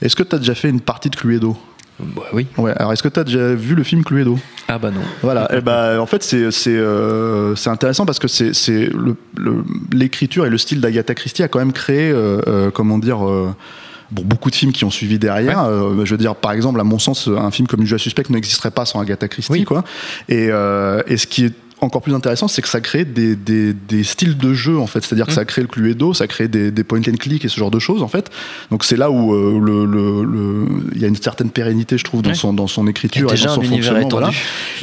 Est-ce que tu as déjà fait une partie de Cluedo? Bah oui. Ouais, alors est-ce que tu as déjà vu le film Cluedo? Ah bah non. Voilà, et bah, en fait, c'est c'est euh, c'est intéressant parce que c'est c'est l'écriture et le style d'Agatha Christie a quand même créé, euh, euh, comment dire. Bon, beaucoup de films qui ont suivi derrière. Euh, je veux dire, par exemple, à mon sens, un film comme Usual Suspect n'existerait pas sans Agatha Christie, Oui. quoi. Et, euh, et ce qui est encore plus intéressant, c'est que ça crée des, des, des styles de jeu, en fait. C'est-à-dire que Mm. ça crée le Cluedo, ça crée des, des point and click et ce genre de choses, en fait. Donc c'est là où euh, le, le, le- il y a une certaine pérennité, je trouve, dans, Ouais. son, dans son écriture et dans son fonctionnement. voilà.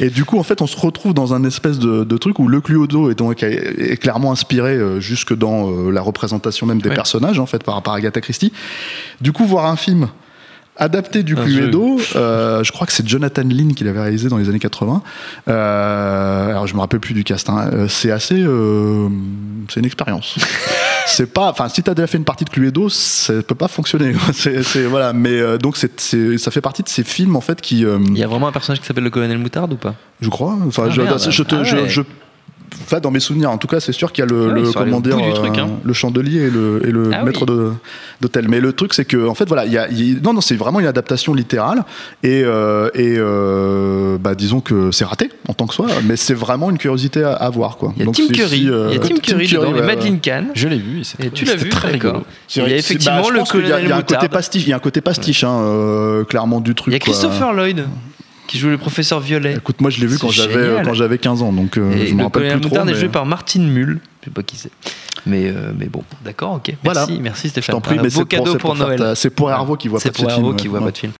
Et du coup, en fait, on se retrouve dans un espèce de, de truc où le Cluedo est, donc, est clairement inspiré euh, jusque dans euh, la représentation même des Ouais. personnages, en fait, par à Agatha Christie. Du coup, voir un film adapté du Cluedo, euh, je crois que c'est Jonathan Lynn qui l'avait réalisé dans les années 80. Euh, alors, je me rappelle plus du cast. hein. Euh, C'est assez, euh, c'est une expérience. c'est pas, enfin, si t'as déjà fait une partie de Cluedo, ça peut pas fonctionner. c'est, voilà. Mais euh, donc, c'est, ça fait partie de ces films en fait qui. euh, Il y a vraiment un personnage qui s'appelle le colonel Moutarde ou pas? Je crois. Enfin, Ah, je, merde. je te, Ah je- enfin, dans mes souvenirs, en tout cas, c'est sûr qu'il y a le, Ouais, le- ils sont allés comment dire, du truc, euh, hein. le chandelier et le, et le Ah maître oui. d'hôtel. Mais le truc, c'est que, en fait, voilà, il y a, il y non, non, c'est vraiment une adaptation littérale et, euh, et euh, bah, disons que c'est raté en tant que soi, mais c'est vraiment une curiosité à, à voir, quoi. Il y a Donc, Tim Curry. si, euh, Il y a Tim Curry dedans, et. Madeleine Kahn. Je l'ai vu et Et tu l'as vu, très d'accord. Il y a effectivement bah, je le colonel Il y a un côté pastiche, il y a un côté pastiche, hein, clairement du truc. Il y a. Christopher Lloyd qui joue le professeur Violet. Écoute, moi je l'ai vu C'est quand j'avais euh, quand j'avais 15 ans, donc euh, Et je me le rappelle plus trop. Est mais- joué par Martine Mull. Je sais pas qui c'est. Mais, euh, mais bon, d'accord, ok. Merci, Voilà. merci Je Stéphane. t'en prie, Un mais beau c'est pour, cadeau c'est pour, pour Noël. c'est pour Hervo qui voit C'est pas de ce pour film. Hervo qui voit pas de film.